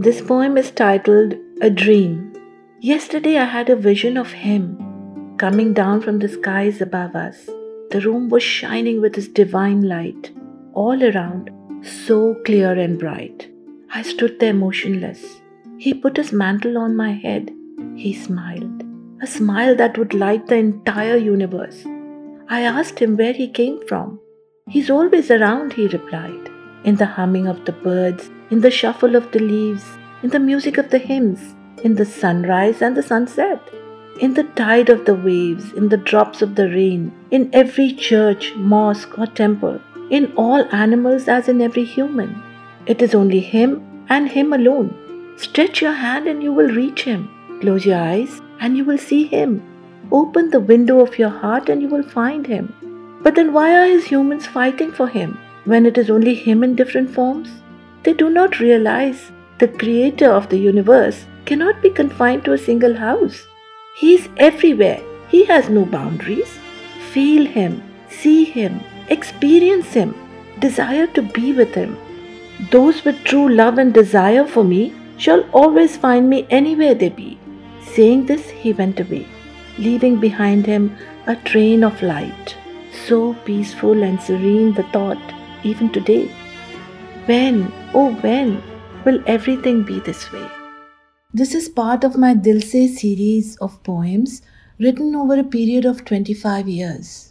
This poem is titled A Dream. Yesterday I had a vision of him coming down from the skies above us. The room was shining with his divine light, all around, so clear and bright. I stood there motionless. He put his mantle on my head. He smiled, a smile that would light the entire universe. I asked him where he came from. He's always around, he replied, in the humming of the birds, in the shuffle of the leaves, in the music of the hymns, in the sunrise and the sunset, in the tide of the waves, in the drops of the rain, in every church, mosque, or temple, in all animals as in every human. It is only Him and Him alone. Stretch your hand and you will reach Him. Close your eyes and you will see Him. Open the window of your heart and you will find Him. But then why are His humans fighting for Him when it is only Him in different forms? They do not realize the Creator of the universe cannot be confined to a single house. He is everywhere. He has no boundaries. Feel Him, see Him, experience Him, desire to be with Him. Those with true love and desire for me shall always find me anywhere they be. Saying this, he went away leaving behind him a train of light. So peaceful and serene the thought, even today. When, oh when, will everything be this way? This is part of my Dil Se series of poems written over a period of 25 years.